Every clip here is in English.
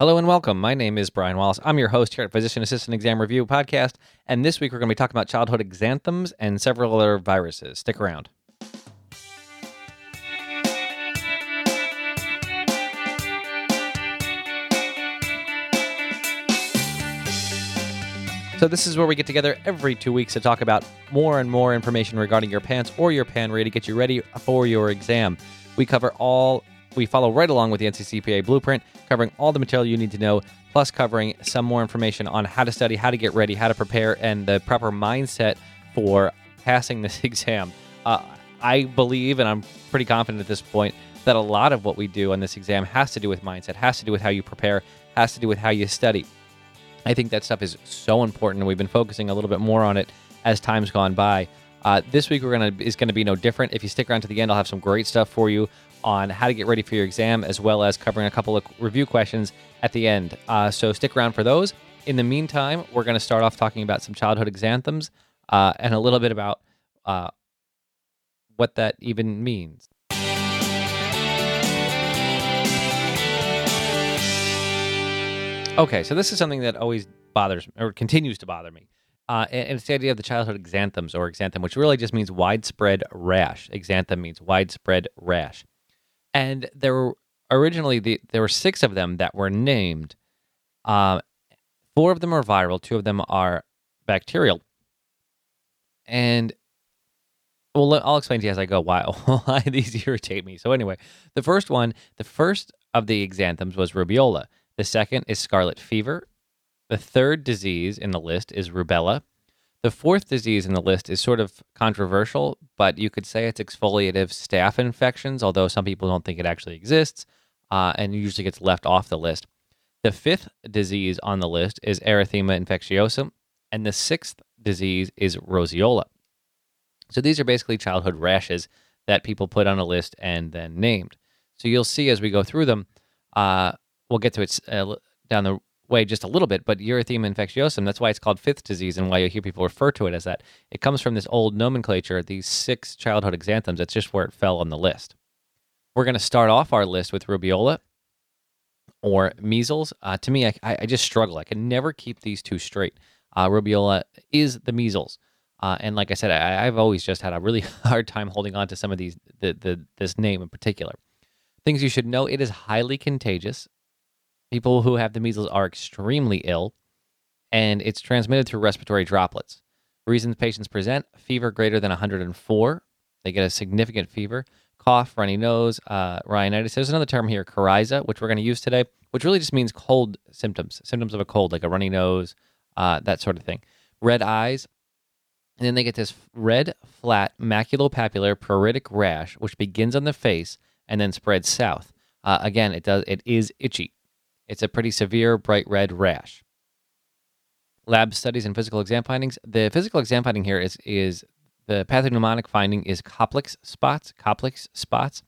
Hello and welcome. My name is Brian Wallace. I'm your host here at Physician Assistant Exam Review Podcast. And this week we're going to be talking about childhood exanthems and several other viruses. Stick around. So, this is where we get together every two weeks to talk about more and more information regarding your PANCE or your PANRE to get you ready for your exam. We cover all we follow right along with the NCCPA blueprint, covering all the material you need to know, plus covering some more information on how to study, how to get ready, how to prepare, and the proper mindset for passing this exam. Uh, I believe, and I'm pretty confident at this point, that a lot of what we do on this exam has to do with mindset, has to do with how you prepare, has to do with how you study. I think that stuff is so important, and we've been focusing a little bit more on it as time's gone by. Uh, this week we're gonna is gonna be no different. If you stick around to the end, I'll have some great stuff for you on how to get ready for your exam, as well as covering a couple of review questions at the end. Uh, so stick around for those. In the meantime, we're going to start off talking about some childhood exanthems uh, and a little bit about uh, what that even means. Okay, so this is something that always bothers or continues to bother me. Uh, and it's the idea of the childhood exanthems or exanthem, which really just means widespread rash. Exanthem means widespread rash and there were originally the, there were six of them that were named. Uh, four of them are viral, two of them are bacterial, and well, I'll explain to you as I go why why these irritate me. So anyway, the first one, the first of the exanthems was rubeola. The second is scarlet fever. The third disease in the list is rubella. The fourth disease in the list is sort of controversial, but you could say it's exfoliative staph infections, although some people don't think it actually exists uh, and usually gets left off the list. The fifth disease on the list is erythema infectiosum, and the sixth disease is roseola. So these are basically childhood rashes that people put on a list and then named. So you'll see as we go through them, uh, we'll get to it uh, down the way just a little bit, but erythema infectiosum, that's why it's called fifth disease and why you hear people refer to it as that. It comes from this old nomenclature, these six childhood exanthems. That's just where it fell on the list. We're going to start off our list with rubeola or measles. Uh, to me, I, I, just struggle. I can never keep these two straight. Uh, rubeola is the measles. Uh, and like I said, I, have always just had a really hard time holding on to some of these, the, the, this name in particular. Things you should know it is highly contagious. People who have the measles are extremely ill, and it's transmitted through respiratory droplets. Reasons patients present fever greater than 104. They get a significant fever, cough, runny nose, uh, rhinitis. There's another term here, coryza, which we're going to use today, which really just means cold symptoms, symptoms of a cold, like a runny nose, uh, that sort of thing. Red eyes, and then they get this red, flat, maculopapular pruritic rash, which begins on the face and then spreads south. Uh, again, it does it is itchy. It's a pretty severe bright red rash. Lab studies and physical exam findings. The physical exam finding here is is the pathognomonic finding is Koplik's spots. Koplik's spots.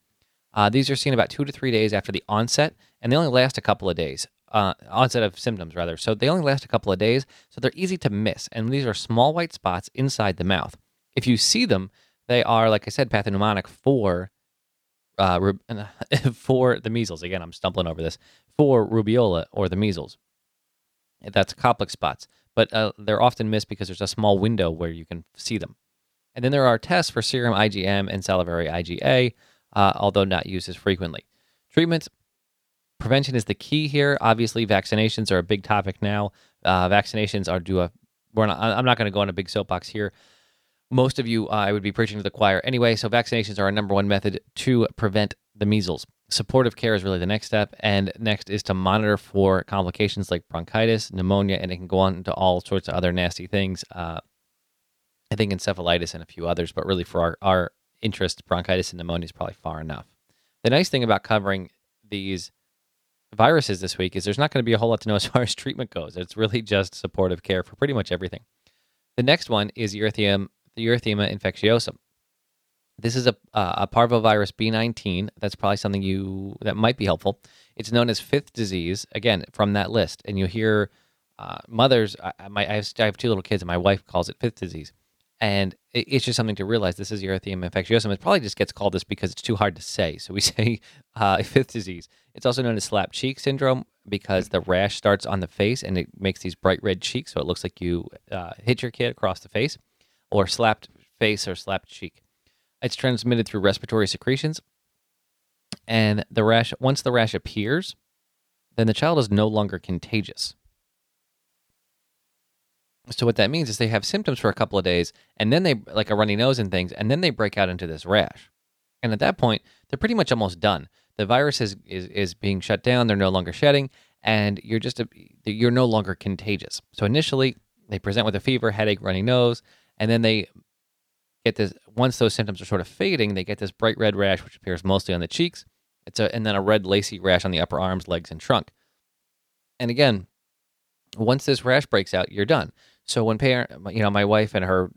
Uh, these are seen about two to three days after the onset, and they only last a couple of days. Uh, onset of symptoms, rather. So they only last a couple of days, so they're easy to miss. And these are small white spots inside the mouth. If you see them, they are, like I said, pathognomonic for uh, for the measles. Again, I'm stumbling over this for rubeola or the measles. That's Koplik spots, but uh, they're often missed because there's a small window where you can see them. And then there are tests for serum IgM and salivary IgA, uh, although not used as frequently. Treatments prevention is the key here. Obviously, vaccinations are a big topic now. Uh, vaccinations are do a. Not, I'm not going to go on a big soapbox here most of you, uh, I would be preaching to the choir anyway. So, vaccinations are our number one method to prevent the measles. Supportive care is really the next step. And next is to monitor for complications like bronchitis, pneumonia, and it can go on to all sorts of other nasty things. Uh, I think encephalitis and a few others, but really for our, our interest, bronchitis and pneumonia is probably far enough. The nice thing about covering these viruses this week is there's not going to be a whole lot to know as far as treatment goes. It's really just supportive care for pretty much everything. The next one is erythema the erythema infectiosum. This is a, uh, a parvovirus B19. That's probably something you that might be helpful. It's known as fifth disease. Again, from that list, and you hear uh, mothers. I, my, I, have, two little kids, and my wife calls it fifth disease. And it's just something to realize. This is erythema infectiosum. It probably just gets called this because it's too hard to say. So we say uh, fifth disease. It's also known as slap cheek syndrome because the rash starts on the face and it makes these bright red cheeks. So it looks like you uh, hit your kid across the face, or slapped face or slapped cheek. It's transmitted through respiratory secretions. And the rash, once the rash appears, then the child is no longer contagious. So what that means is they have symptoms for a couple of days, and then they like a runny nose and things, and then they break out into this rash. And at that point, they're pretty much almost done. The virus is is, is being shut down. They're no longer shedding, and you're just a, you're no longer contagious. So initially, they present with a fever, headache, runny nose, and then they get this. Once those symptoms are sort of fading, they get this bright red rash, which appears mostly on the cheeks. It's a and then a red lacy rash on the upper arms, legs, and trunk. And again, once this rash breaks out, you're done. So when parent, you know, my wife and her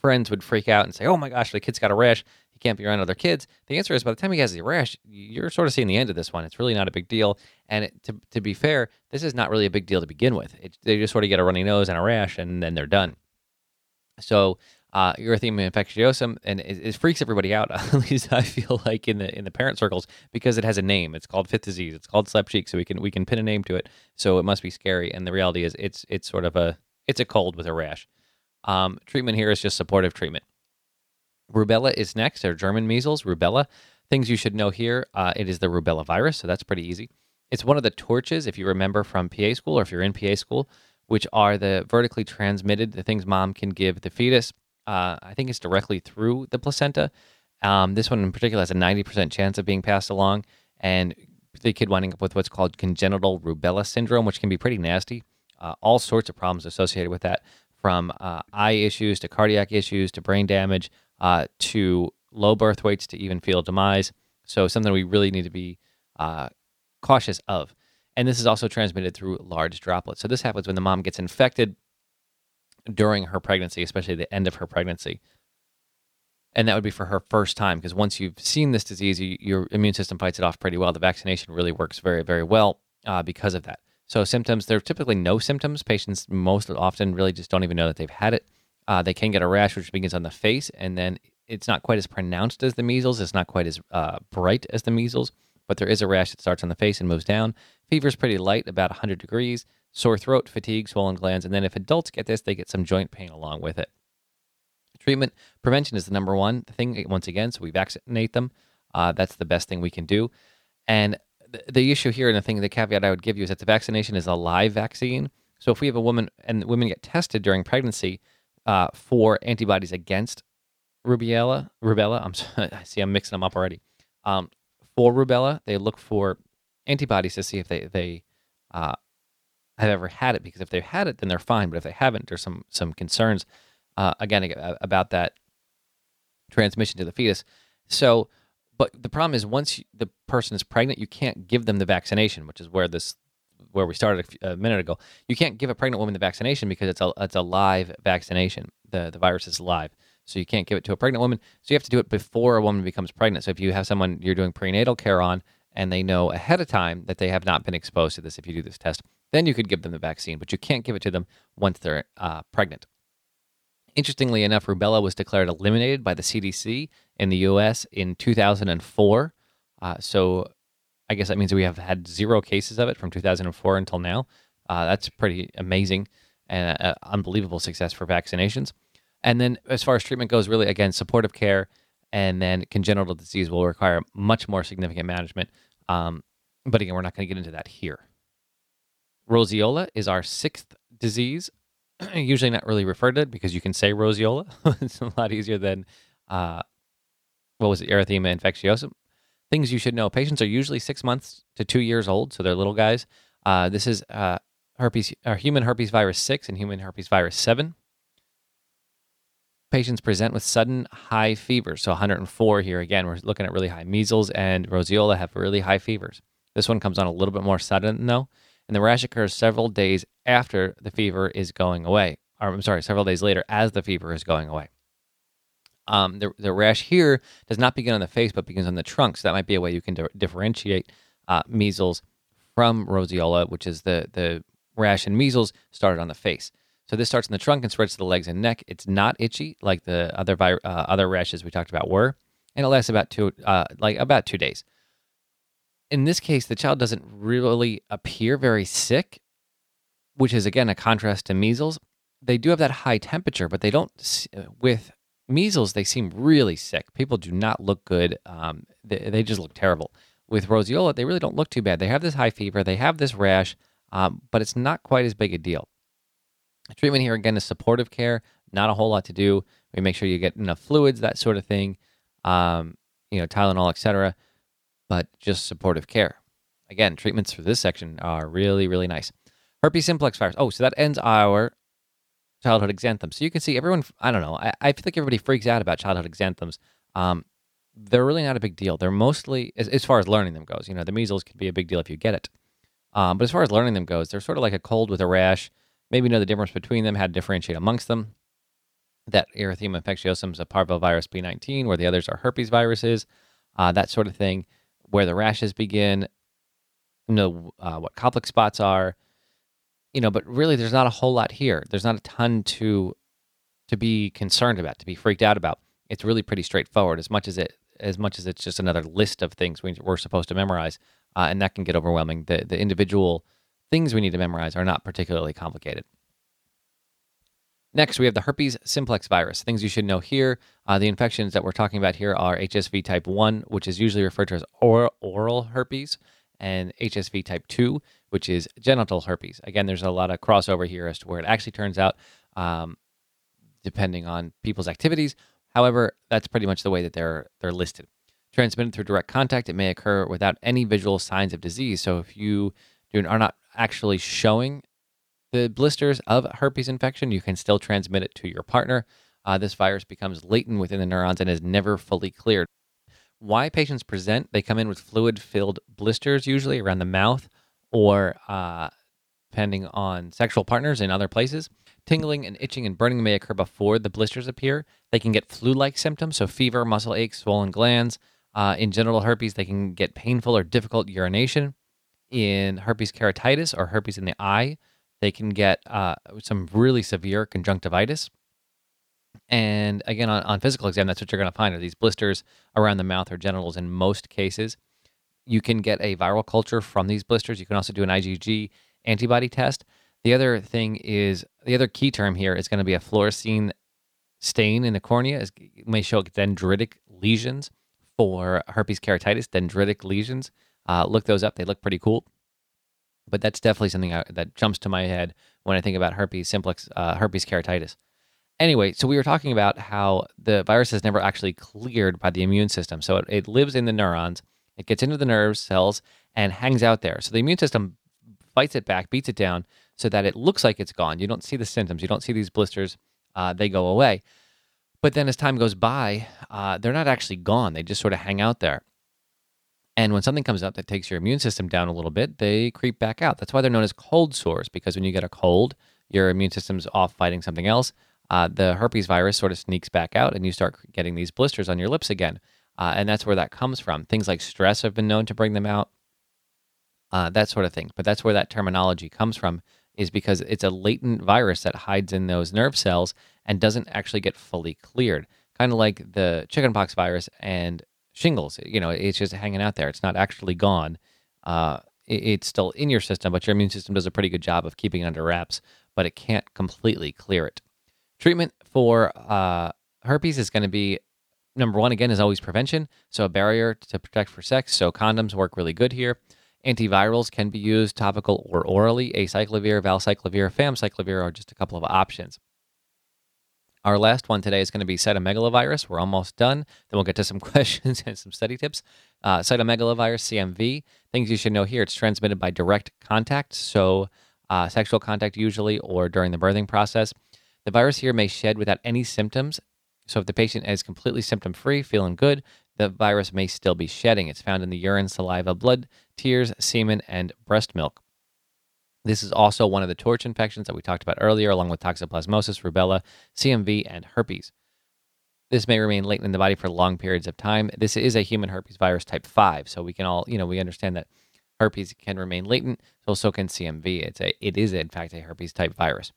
friends would freak out and say, "Oh my gosh, the kid's got a rash. He can't be around other kids." The answer is, by the time he has the rash, you're sort of seeing the end of this one. It's really not a big deal. And it, to to be fair, this is not really a big deal to begin with. It, they just sort of get a runny nose and a rash, and then they're done. So uh, erythema infectiosum, and it, it, freaks everybody out. At least I feel like in the in the parent circles because it has a name. It's called fifth disease. It's called slap cheek, so we can we can pin a name to it. So it must be scary. And the reality is, it's it's sort of a it's a cold with a rash. Um, treatment here is just supportive treatment. Rubella is next, or German measles, rubella. Things you should know here uh, it is the rubella virus, so that's pretty easy. It's one of the torches, if you remember from PA school or if you're in PA school, which are the vertically transmitted, the things mom can give the fetus. Uh, I think it's directly through the placenta. Um, this one in particular has a 90% chance of being passed along, and the kid winding up with what's called congenital rubella syndrome, which can be pretty nasty uh, all sorts of problems associated with that, from uh, eye issues to cardiac issues to brain damage uh, to low birth weights to even fetal demise. So, something we really need to be uh, cautious of. And this is also transmitted through large droplets. So, this happens when the mom gets infected during her pregnancy, especially the end of her pregnancy. And that would be for her first time because once you've seen this disease, you, your immune system fights it off pretty well. The vaccination really works very, very well uh, because of that. So symptoms, there are typically no symptoms. Patients most often really just don't even know that they've had it. Uh, they can get a rash, which begins on the face, and then it's not quite as pronounced as the measles. It's not quite as uh, bright as the measles, but there is a rash that starts on the face and moves down. Fever is pretty light, about 100 degrees. Sore throat, fatigue, swollen glands, and then if adults get this, they get some joint pain along with it. Treatment prevention is the number one thing. Once again, so we vaccinate them. Uh, that's the best thing we can do. And the, issue here and the thing, the caveat I would give you is that the vaccination is a live vaccine. So if we have a woman and women get tested during pregnancy uh, for antibodies against rubella, rubella, I'm sorry, I see I'm mixing them up already. Um, for rubella, they look for antibodies to see if they they uh, have ever had it. Because if they've had it, then they're fine. But if they haven't, there's some some concerns uh, again about that transmission to the fetus. So but the problem is, once the person is pregnant, you can't give them the vaccination, which is where this where we started a, a, minute ago. You can't give a pregnant woman the vaccination because it's a it's a live vaccination. the The virus is live, so you can't give it to a pregnant woman. So you have to do it before a woman becomes pregnant. So if you have someone you're doing prenatal care on, and they know ahead of time that they have not been exposed to this, if you do this test, then you could give them the vaccine. But you can't give it to them once they're uh, pregnant. Interestingly enough, rubella was declared eliminated by the CDC in the US in 2004. Uh, so I guess that means we have had zero cases of it from 2004 until now. Uh, that's pretty amazing and uh, unbelievable success for vaccinations. And then, as far as treatment goes, really, again, supportive care and then congenital disease will require much more significant management. Um, but again, we're not going to get into that here. Roseola is our sixth disease usually not really referred to because you can say roseola. it's a lot easier than uh, what was it, erythema infectiosum. Things you should know: patients are usually six months to two years old, so they're little guys. Uh, this is uh, herpes, or uh, human herpes virus six and human herpes virus seven. Patients present with sudden high fevers, so 104 here again. We're looking at really high. Measles and roseola have really high fevers. This one comes on a little bit more sudden though, and the rash occurs several days after the fever is going away. Or, I'm sorry, several days later as the fever is going away. Um, the, the rash here does not begin on the face, but begins on the trunk. So that might be a way you can di- differentiate uh, measles from roseola, which is the, the rash in measles started on the face. So this starts in the trunk and spreads to the legs and neck. It's not itchy like the other uh, other rashes we talked about were, and it lasts about two uh, like about two days. In this case, the child doesn't really appear very sick, which is again a contrast to measles. They do have that high temperature, but they don't. With measles, they seem really sick. People do not look good. Um, they, they just look terrible. With roseola, they really don't look too bad. They have this high fever, they have this rash, um, but it's not quite as big a deal. Treatment here again is supportive care. Not a whole lot to do. We make sure you get enough fluids, that sort of thing. Um, you know, Tylenol, etc. But just supportive care. Again, treatments for this section are really, really nice. Herpes simplex virus. Oh, so that ends our childhood exanthems. So you can see everyone. I don't know. I, I feel like everybody freaks out about childhood exanthems. Um, they're really not a big deal. They're mostly, as, as, far as learning them goes. You know, the measles can be a big deal if you get it. Um, but as far as learning them goes, they're sort of like a cold with a rash maybe know the difference between them, how to differentiate amongst them. That erythema infectiosum is a parvovirus B19, where the others are herpes viruses, uh, that sort of thing, where the rashes begin, know uh, what Koplik spots are, you know, but really there's not a whole lot here. There's not a ton to to be concerned about, to be freaked out about. It's really pretty straightforward as much as it as much as it's just another list of things we, are supposed to memorize, uh, and that can get overwhelming. The the individual things we need to memorize are not particularly complicated. Next, we have the herpes simplex virus. Things you should know here. Uh, the infections that we're talking about here are HSV type 1, which is usually referred to as oral, oral herpes, and HSV type 2, which is genital herpes. Again, there's a lot of crossover here as to where it actually turns out, um, depending on people's activities. However, that's pretty much the way that they're they're listed. Transmitted through direct contact, it may occur without any visual signs of disease. So if you do, are not actually showing the blisters of herpes infection, you can still transmit it to your partner. Uh, this virus becomes latent within the neurons and is never fully cleared. Why patients present? They come in with fluid filled blisters, usually around the mouth or uh, depending on sexual partners in other places. Tingling and itching and burning may occur before the blisters appear. They can get flu like symptoms, so fever, muscle aches, swollen glands. Uh, in genital herpes, they can get painful or difficult urination in herpes keratitis or herpes in the eye, they can get uh, some really severe conjunctivitis. And again, on, on physical exam, that's what you're going to find are these blisters around the mouth or genitals in most cases. You can get a viral culture from these blisters. You can also do an IgG antibody test. The other thing is the other key term here is going to be a fluorescein stain in the cornea. It may show dendritic lesions for herpes keratitis, dendritic lesions. Uh, look those up; they look pretty cool. But that's definitely something I, that jumps to my head when I think about herpes simplex, uh, herpes keratitis. Anyway, so we were talking about how the virus is never actually cleared by the immune system. So it, it lives in the neurons, it gets into the nerve cells, and hangs out there. So the immune system fights it back, beats it down, so that it looks like it's gone. You don't see the symptoms, you don't see these blisters, uh, they go away. But then as time goes by, uh, they're not actually gone. They just sort of hang out there. And when something comes up that takes your immune system down a little bit, they creep back out. That's why they're known as cold sores, because when you get a cold, your immune system's off fighting something else. Uh, the herpes virus sort of sneaks back out, and you start getting these blisters on your lips again. Uh, and that's where that comes from. Things like stress have been known to bring them out, uh, that sort of thing. But that's where that terminology comes from, is because it's a latent virus that hides in those nerve cells and doesn't actually get fully cleared. Kind of like the chickenpox virus and shingles. You know, it's just hanging out there. It's not actually gone. Uh, it, it's still in your system, but your immune system does a pretty good job of keeping it under wraps, but it can't completely clear it. Treatment for uh, herpes is going to be number one, again, is always prevention. So a barrier to protect for sex. So condoms work really good here. Antivirals can be used topical or orally. Acyclovir, valacyclovir, famciclovir are just a couple of options. Our last one today is going to be cytomegalovirus. We're almost done. Then we'll get to some questions and some study tips. Uh, cytomegalovirus, CMV. Things you should know here it's transmitted by direct contact, so uh, sexual contact usually, or during the birthing process. The virus here may shed without any symptoms. So if the patient is completely symptom free, feeling good, the virus may still be shedding. It's found in the urine, saliva, blood, tears, semen, and breast milk. This is also one of the torch infections that we talked about earlier, along with toxoplasmosis, rubella, CMV, and herpes. This may remain latent in the body for long periods of time. This is a human herpes virus type 5, so we can all, you know, we understand that herpes can remain latent, so so can CMV. It's a, it is in fact a herpes type virus.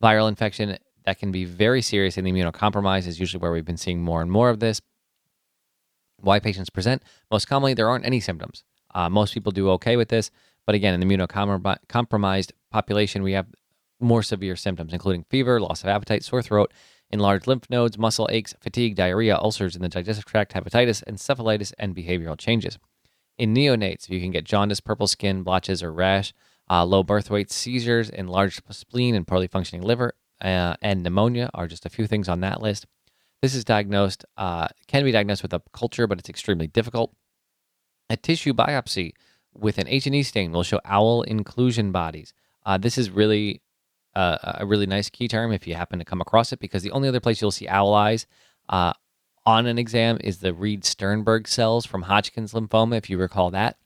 Viral infection that can be very serious in the immunocompromised is usually where we've been seeing more and more of this. Why patients present? Most commonly, there aren't any symptoms. Uh, most people do okay with this, but again, in the immunocompromised population, we have more severe symptoms, including fever, loss of appetite, sore throat, enlarged lymph nodes, muscle aches, fatigue, diarrhea, ulcers in the digestive tract, hepatitis, encephalitis, and behavioral changes. In neonates, you can get jaundice, purple skin, blotches, or rash, uh, low birth weight, seizures, enlarged spleen, and poorly functioning liver, uh, and pneumonia are just a few things on that list. This is diagnosed, uh, can be diagnosed with a culture, but it's extremely difficult. A tissue biopsy with an H&E stain will show owl inclusion bodies. Uh, this is really uh, a really nice key term if you happen to come across it, because the only other place you'll see owl eyes uh, on an exam is the Reed Sternberg cells from Hodgkin's lymphoma, if you recall that.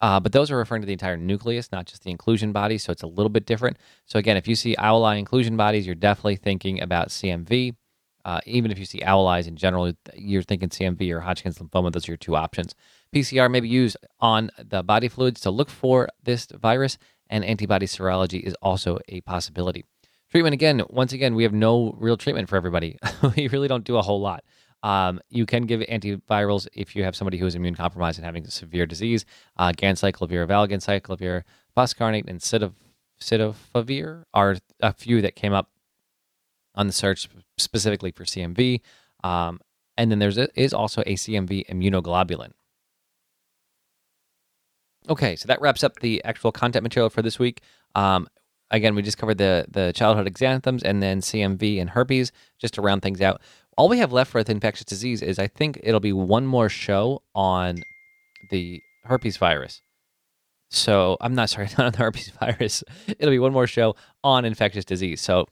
Uh, but those are referring to the entire nucleus, not just the inclusion bodies. So it's a little bit different. So again, if you see owl eye inclusion bodies, you're definitely thinking about CMV. Uh, even if you see owl eyes in general, you're thinking CMV or Hodgkin's lymphoma. Those are your two options. PCR may be used on the body fluids to look for this virus, and antibody serology is also a possibility. Treatment again, once again, we have no real treatment for everybody. we really don't do a whole lot. Um, you can give antivirals if you have somebody who is immune compromised and having severe disease. Uh, ganciclovir, valganciclovir, foscarnet, and cidofovir are a few that came up on the search specifically for CMV. Um, and then there is is also a CMV immunoglobulin. Okay, so that wraps up the actual content material for this week. Um, again, we just covered the the childhood exanthems and then CMV and herpes, just to round things out. All we have left for infectious disease is I think it'll be one more show on the herpes virus. So I'm not sorry, not on the herpes virus. It'll be one more show on infectious disease. So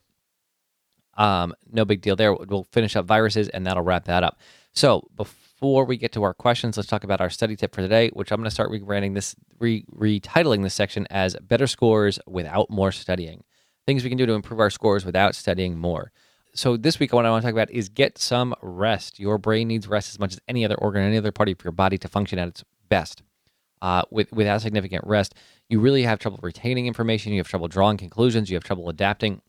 um, no big deal there. We'll finish up viruses and that'll wrap that up. So before we get to our questions, let's talk about our study tip for today, which I'm going to start rebranding this, re- retitling this section as Better Scores Without More Studying. Things we can do to improve our scores without studying more. So this week, what I want to talk about is get some rest. Your brain needs rest as much as any other organ, any other part of your body to function at its best. Uh, with, without significant rest, you really have trouble retaining information. You have trouble drawing conclusions. You have trouble adapting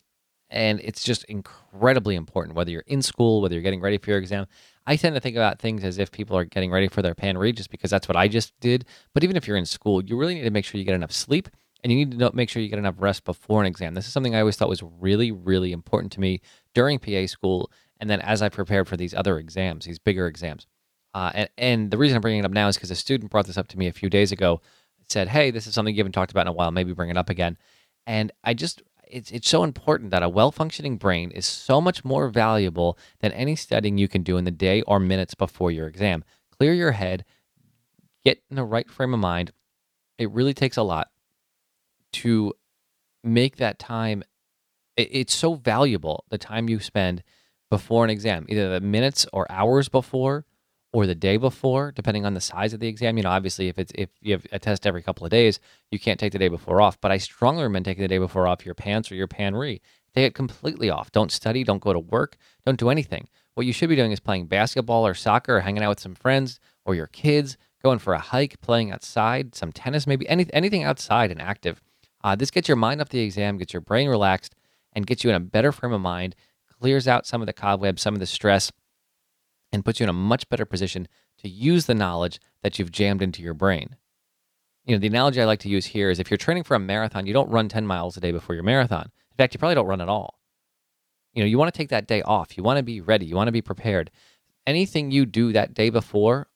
and it's just incredibly important whether you're in school, whether you're getting ready for your exam. I tend to think about things as if people are getting ready for their PANRE just because that's what I just did. But even if you're in school, you really need to make sure you get enough sleep and you need to make sure you get enough rest before an exam. This is something I always thought was really, really important to me during PA school and then as I prepared for these other exams, these bigger exams. Uh, and, and the reason I'm bringing it up now is because a student brought this up to me a few days ago. Said, "Hey, this is something you haven't talked about in a while. Maybe bring it up again." And I just it's it's so important that a well functioning brain is so much more valuable than any studying you can do in the day or minutes before your exam. Clear your head, get in the right frame of mind. It really takes a lot to make that time. it's so valuable the time you spend before an exam, either the minutes or hours before or the day before, depending on the size of the exam. You know, obviously, if it's if you have a test every couple of days, you can't take the day before off. But I strongly recommend taking the day before off your PANCE or your PANRE. Take it completely off. Don't study. Don't go to work. Don't do anything. What you should be doing is playing basketball or soccer, or hanging out with some friends or your kids, going for a hike, playing outside, some tennis, maybe any, anything outside and active. Uh, this gets your mind off the exam, gets your brain relaxed, and gets you in a better frame of mind. Clears out some of the cobwebs, some of the stress and puts you in a much better position to use the knowledge that you've jammed into your brain. You know, the analogy I like to use here is if you're training for a marathon, you don't run 10 miles a day before your marathon. In fact, you probably don't run at all. You know, you want to take that day off. You want to be ready. You want to be prepared. Anything you do that day before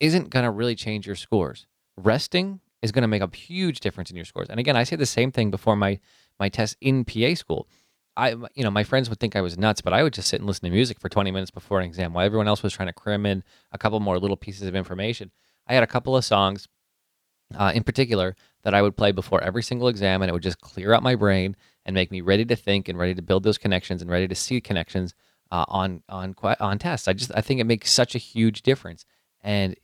isn't going to really change your scores. Resting is going to make a huge difference in your scores. And again, I say the same thing before my my test in PA school. I, you know, my friends would think I was nuts, but I would just sit and listen to music for 20 minutes before an exam while everyone else was trying to cram in a couple more little pieces of information. I had a couple of songs uh, in particular that I would play before every single exam, and it would just clear out my brain and make me ready to think and ready to build those connections and ready to see connections uh, on on on tests. I just I think it makes such a huge difference, and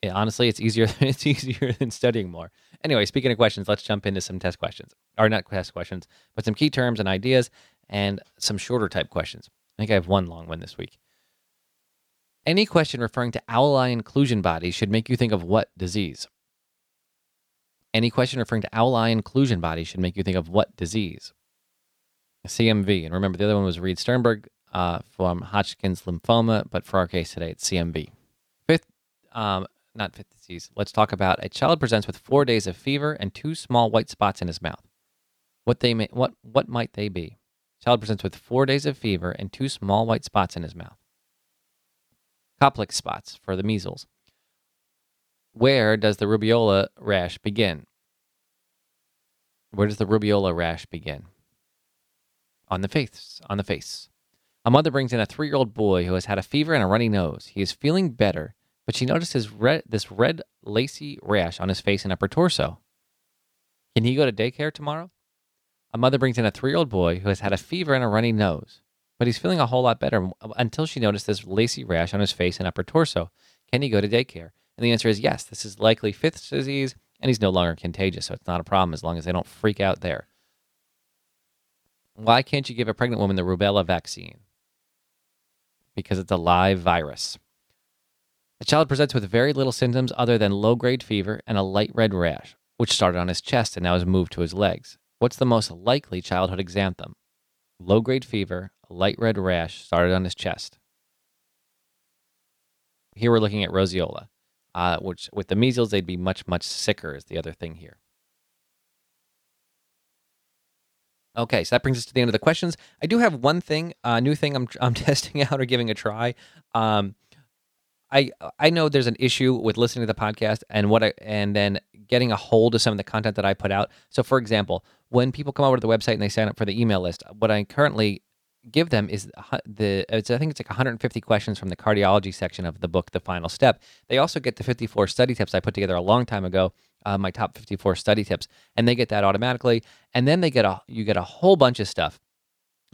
it, honestly, it's easier it's easier than studying more. Anyway, speaking of questions, let's jump into some test questions, or not test questions, but some key terms and ideas and some shorter type questions. I think I have one long one this week. Any question referring to owl eye inclusion bodies should make you think of what disease? Any question referring to owl eye inclusion bodies should make you think of what disease? CMV. And remember, the other one was Reed Sternberg uh, from Hodgkin's lymphoma, but for our case today, it's CMV. Fifth, um, not fifth disease. Let's talk about a child presents with four days of fever and two small white spots in his mouth. What they may, what what might they be? Child presents with four days of fever and two small white spots in his mouth. Koplik spots for the measles. Where does the rubeola rash begin? Where does the rubeola rash begin? On the face. On the face. A mother brings in a three-year-old boy who has had a fever and a runny nose. He is feeling better, but she notices red, this red, lacy rash on his face and upper torso. Can he go to daycare tomorrow? A mother brings in a three-year-old boy who has had a fever and a runny nose, but he's feeling a whole lot better until she noticed this lacy rash on his face and upper torso. Can he go to daycare? And the answer is yes. This is likely fifth disease, and he's no longer contagious, so it's not a problem as long as they don't freak out there. Why can't you give a pregnant woman the rubella vaccine? Because it's a live virus. The child presents with very little symptoms other than low grade fever and a light red rash, which started on his chest and now has moved to his legs. What's the most likely childhood exanthem? Low grade fever, a light red rash started on his chest. Here we're looking at roseola, uh, which with the measles, they'd be much, much sicker, is the other thing here. Okay, so that brings us to the end of the questions. I do have one thing, a uh, new thing I'm I'm testing out or giving a try. Um, I I know there's an issue with listening to the podcast and what I and then getting a hold of some of the content that I put out. So, for example, when people come over to the website and they sign up for the email list, what I currently give them is the I think it's like 150 questions from the cardiology section of the book, The Final Step. They also get the 54 study tips I put together a long time ago, uh, my top 54 study tips, and they get that automatically. And then they get a you get a whole bunch of stuff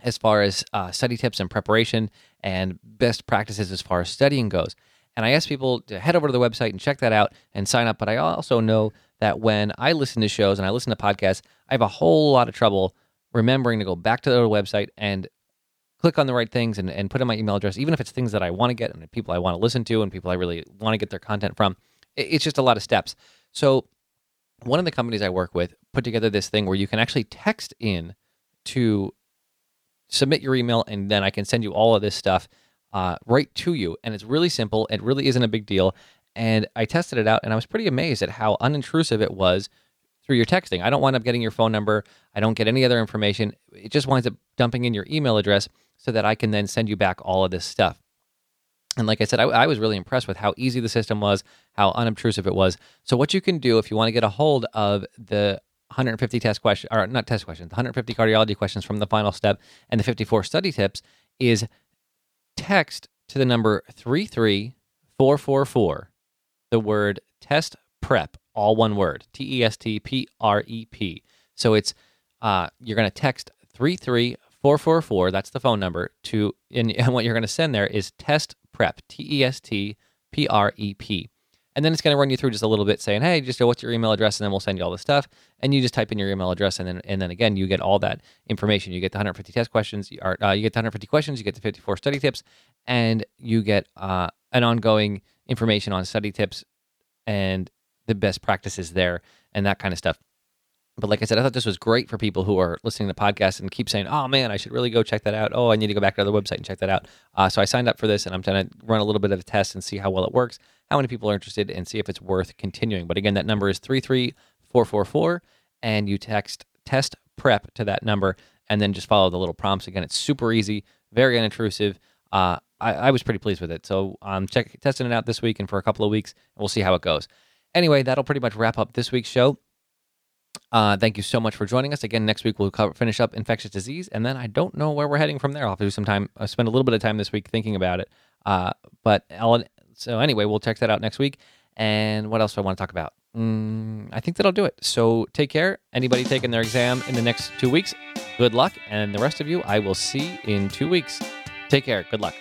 as far as uh, study tips and preparation and best practices as far as studying goes. And I ask people to head over to the website and check that out and sign up. But I also know that when I listen to shows and I listen to podcasts, I have a whole lot of trouble remembering to go back to the website and click on the right things and, and put in my email address, even if it's things that I want to get and people I want to listen to and people I really want to get their content from. It's just a lot of steps. So, one of the companies I work with put together this thing where you can actually text in to submit your email, and then I can send you all of this stuff uh, right to you. And it's really simple. It really isn't a big deal. And I tested it out, and I was pretty amazed at how unintrusive it was through your texting. I don't wind up getting your phone number. I don't get any other information. It just winds up dumping in your email address so that I can then send you back all of this stuff. And like I said, I, I, was really impressed with how easy the system was, how unobtrusive it was. So what you can do if you want to get a hold of the 150 test questions, or not test questions, 150 cardiology questions from the final step and the 54 study tips is text to the number 33444 the word test prep, all one word, T E S T P R E P. So it's, uh, you're going to text 33444, that's the phone number, to, and, and what you're going to send there is test prep, T E S T P R E P. And then it's going to run you through just a little bit saying, hey, just what's your email address? And then we'll send you all the stuff. And you just type in your email address. And then, and then again, you get all that information. You get the 150 test questions, or, uh, you get the 150 questions, you get the 54 study tips, and you get uh, an ongoing information on study tips and the best practices there and that kind of stuff. But like I said, I thought this was great for people who are listening to podcasts and keep saying, "Oh man, I should really go check that out." Oh, I need to go back to the website and check that out. Uh, so I signed up for this, and I'm going to run a little bit of a test and see how well it works, how many people are interested, and see if it's worth continuing. But again, that number is three three four four four, and you text test prep to that number, and then just follow the little prompts. Again, it's super easy, very unintrusive. Uh, I, I, was pretty pleased with it. So I'm check, testing it out this week and for a couple of weeks, we'll see how it goes. Anyway, that'll pretty much wrap up this week's show. Uh, thank you so much for joining us. Again, next week we'll cover, finish up infectious disease, and then I don't know where we're heading from there. I'll have to do some time, uh, spend a little bit of time this week thinking about it. Uh, but I'll, so anyway, we'll check that out next week. And what else do I want to talk about? Mm, I think that'll do it. So take care. Anybody taking their exam in the next two weeks, good luck. And the rest of you, I will see in two weeks. Take care. Good luck.